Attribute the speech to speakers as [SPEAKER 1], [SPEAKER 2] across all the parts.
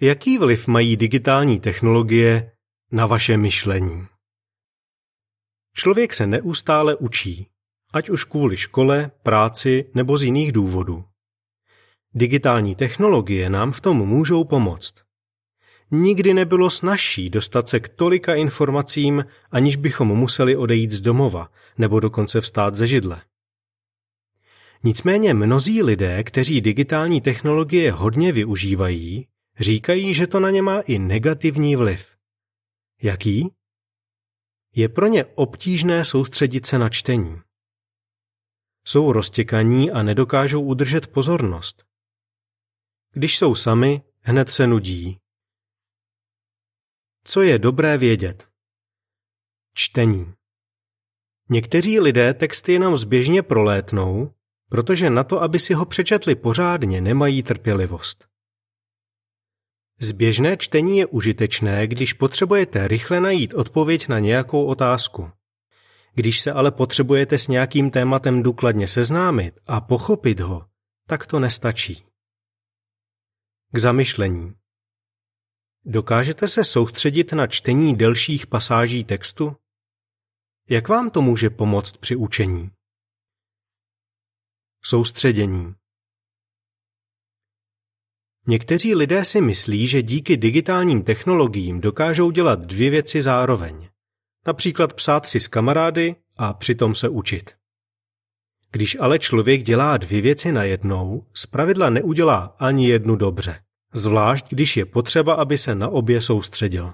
[SPEAKER 1] Jaký vliv mají digitální technologie na vaše myšlení? Člověk se neustále učí, ať už kvůli škole, práci nebo z jiných důvodů. Digitální technologie nám v tom můžou pomoct. Nikdy nebylo snažší dostat se k tolika informacím, aniž bychom museli odejít z domova nebo dokonce vstát ze židle. Nicméně mnozí lidé, kteří digitální technologie hodně využívají, říkají, že to na ně má i negativní vliv. Jaký? Je pro ně obtížné soustředit se na čtení. Jsou roztěkaní a nedokážou udržet pozornost. Když jsou sami, hned se nudí. Co je dobré vědět? Čtení. Někteří lidé texty jenom zběžně prolétnou, protože na to, aby si ho přečetli pořádně, nemají trpělivost. Zběžné čtení je užitečné, když potřebujete rychle najít odpověď na nějakou otázku. Když se ale potřebujete s nějakým tématem důkladně seznámit a pochopit ho, tak to nestačí. K zamyšlení. Dokážete se soustředit na čtení delších pasáží textu? Jak vám to může pomoct při učení? Soustředění. Někteří lidé si myslí, že díky digitálním technologiím dokážou dělat dvě věci zároveň. Například psát si s kamarády a přitom se učit. Když ale člověk dělá dvě věci najednou, zpravidla neudělá ani jednu dobře. Zvlášť, když je potřeba, aby se na obě soustředil.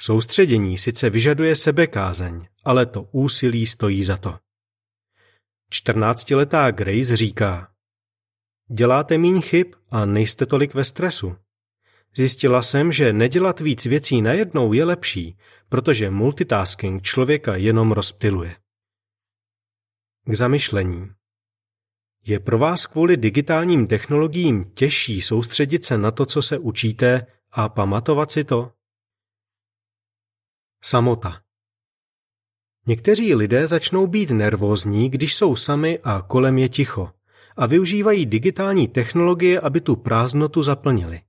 [SPEAKER 1] Soustředění sice vyžaduje sebekázeň, ale to úsilí stojí za to. Čtrnáctiletá Grace říká, Děláte míň chyb a nejste tolik ve stresu. Zjistila jsem, že nedělat víc věcí najednou je lepší, protože multitasking člověka jenom rozptiluje. K zamyšlení. Je pro vás kvůli digitálním technologiím těžší soustředit se na to, co se učíte a pamatovat si to? Samota. Někteří lidé začnou být nervózní, když jsou sami a kolem je ticho a využívají digitální technologie, aby tu prázdnotu zaplnili.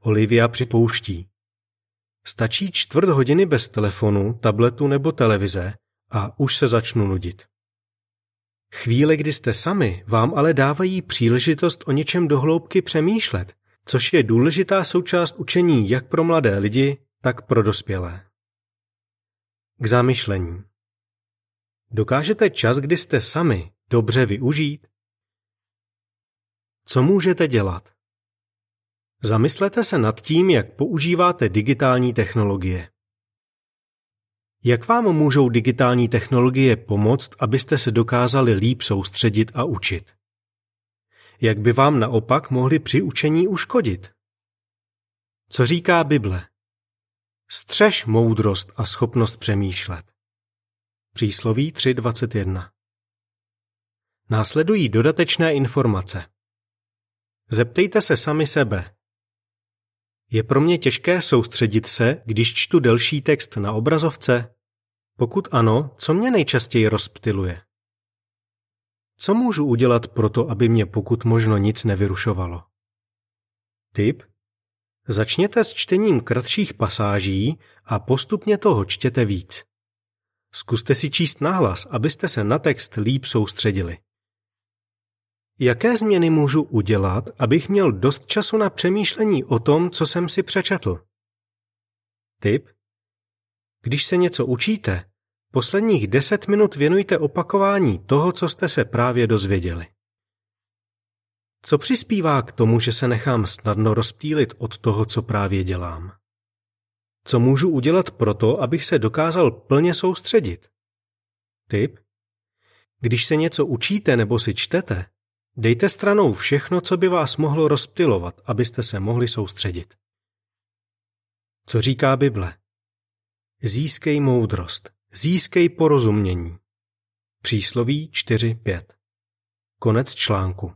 [SPEAKER 1] Olivia připouští. Stačí čtvrt hodiny bez telefonu, tabletu nebo televize a už se začnu nudit. Chvíle, kdy jste sami, vám ale dávají příležitost o něčem dohloubky přemýšlet, což je důležitá součást učení jak pro mladé lidi, tak pro dospělé. K zamyšlení. Dokážete čas, kdy jste sami, dobře využít? Co můžete dělat? Zamyslete se nad tím, jak používáte digitální technologie. Jak vám můžou digitální technologie pomoct, abyste se dokázali líp soustředit a učit? Jak by vám naopak mohli při učení uškodit? Co říká Bible? Střež moudrost a schopnost přemýšlet. Přísloví 3.21 Následují dodatečné informace. Zeptejte se sami sebe. Je pro mě těžké soustředit se, když čtu delší text na obrazovce? Pokud ano, co mě nejčastěji rozptiluje? Co můžu udělat pro to, aby mě pokud možno nic nevyrušovalo? Tip? Začněte s čtením kratších pasáží a postupně toho čtěte víc. Zkuste si číst nahlas, abyste se na text líp soustředili. Jaké změny můžu udělat, abych měl dost času na přemýšlení o tom, co jsem si přečetl? Tip? Když se něco učíte, posledních deset minut věnujte opakování toho, co jste se právě dozvěděli. Co přispívá k tomu, že se nechám snadno rozptýlit od toho, co právě dělám? Co můžu udělat proto, abych se dokázal plně soustředit? Tip? Když se něco učíte nebo si čtete, Dejte stranou všechno, co by vás mohlo rozptilovat, abyste se mohli soustředit. Co říká Bible? Získej moudrost, získej porozumění. Přísloví 4.5. Konec článku.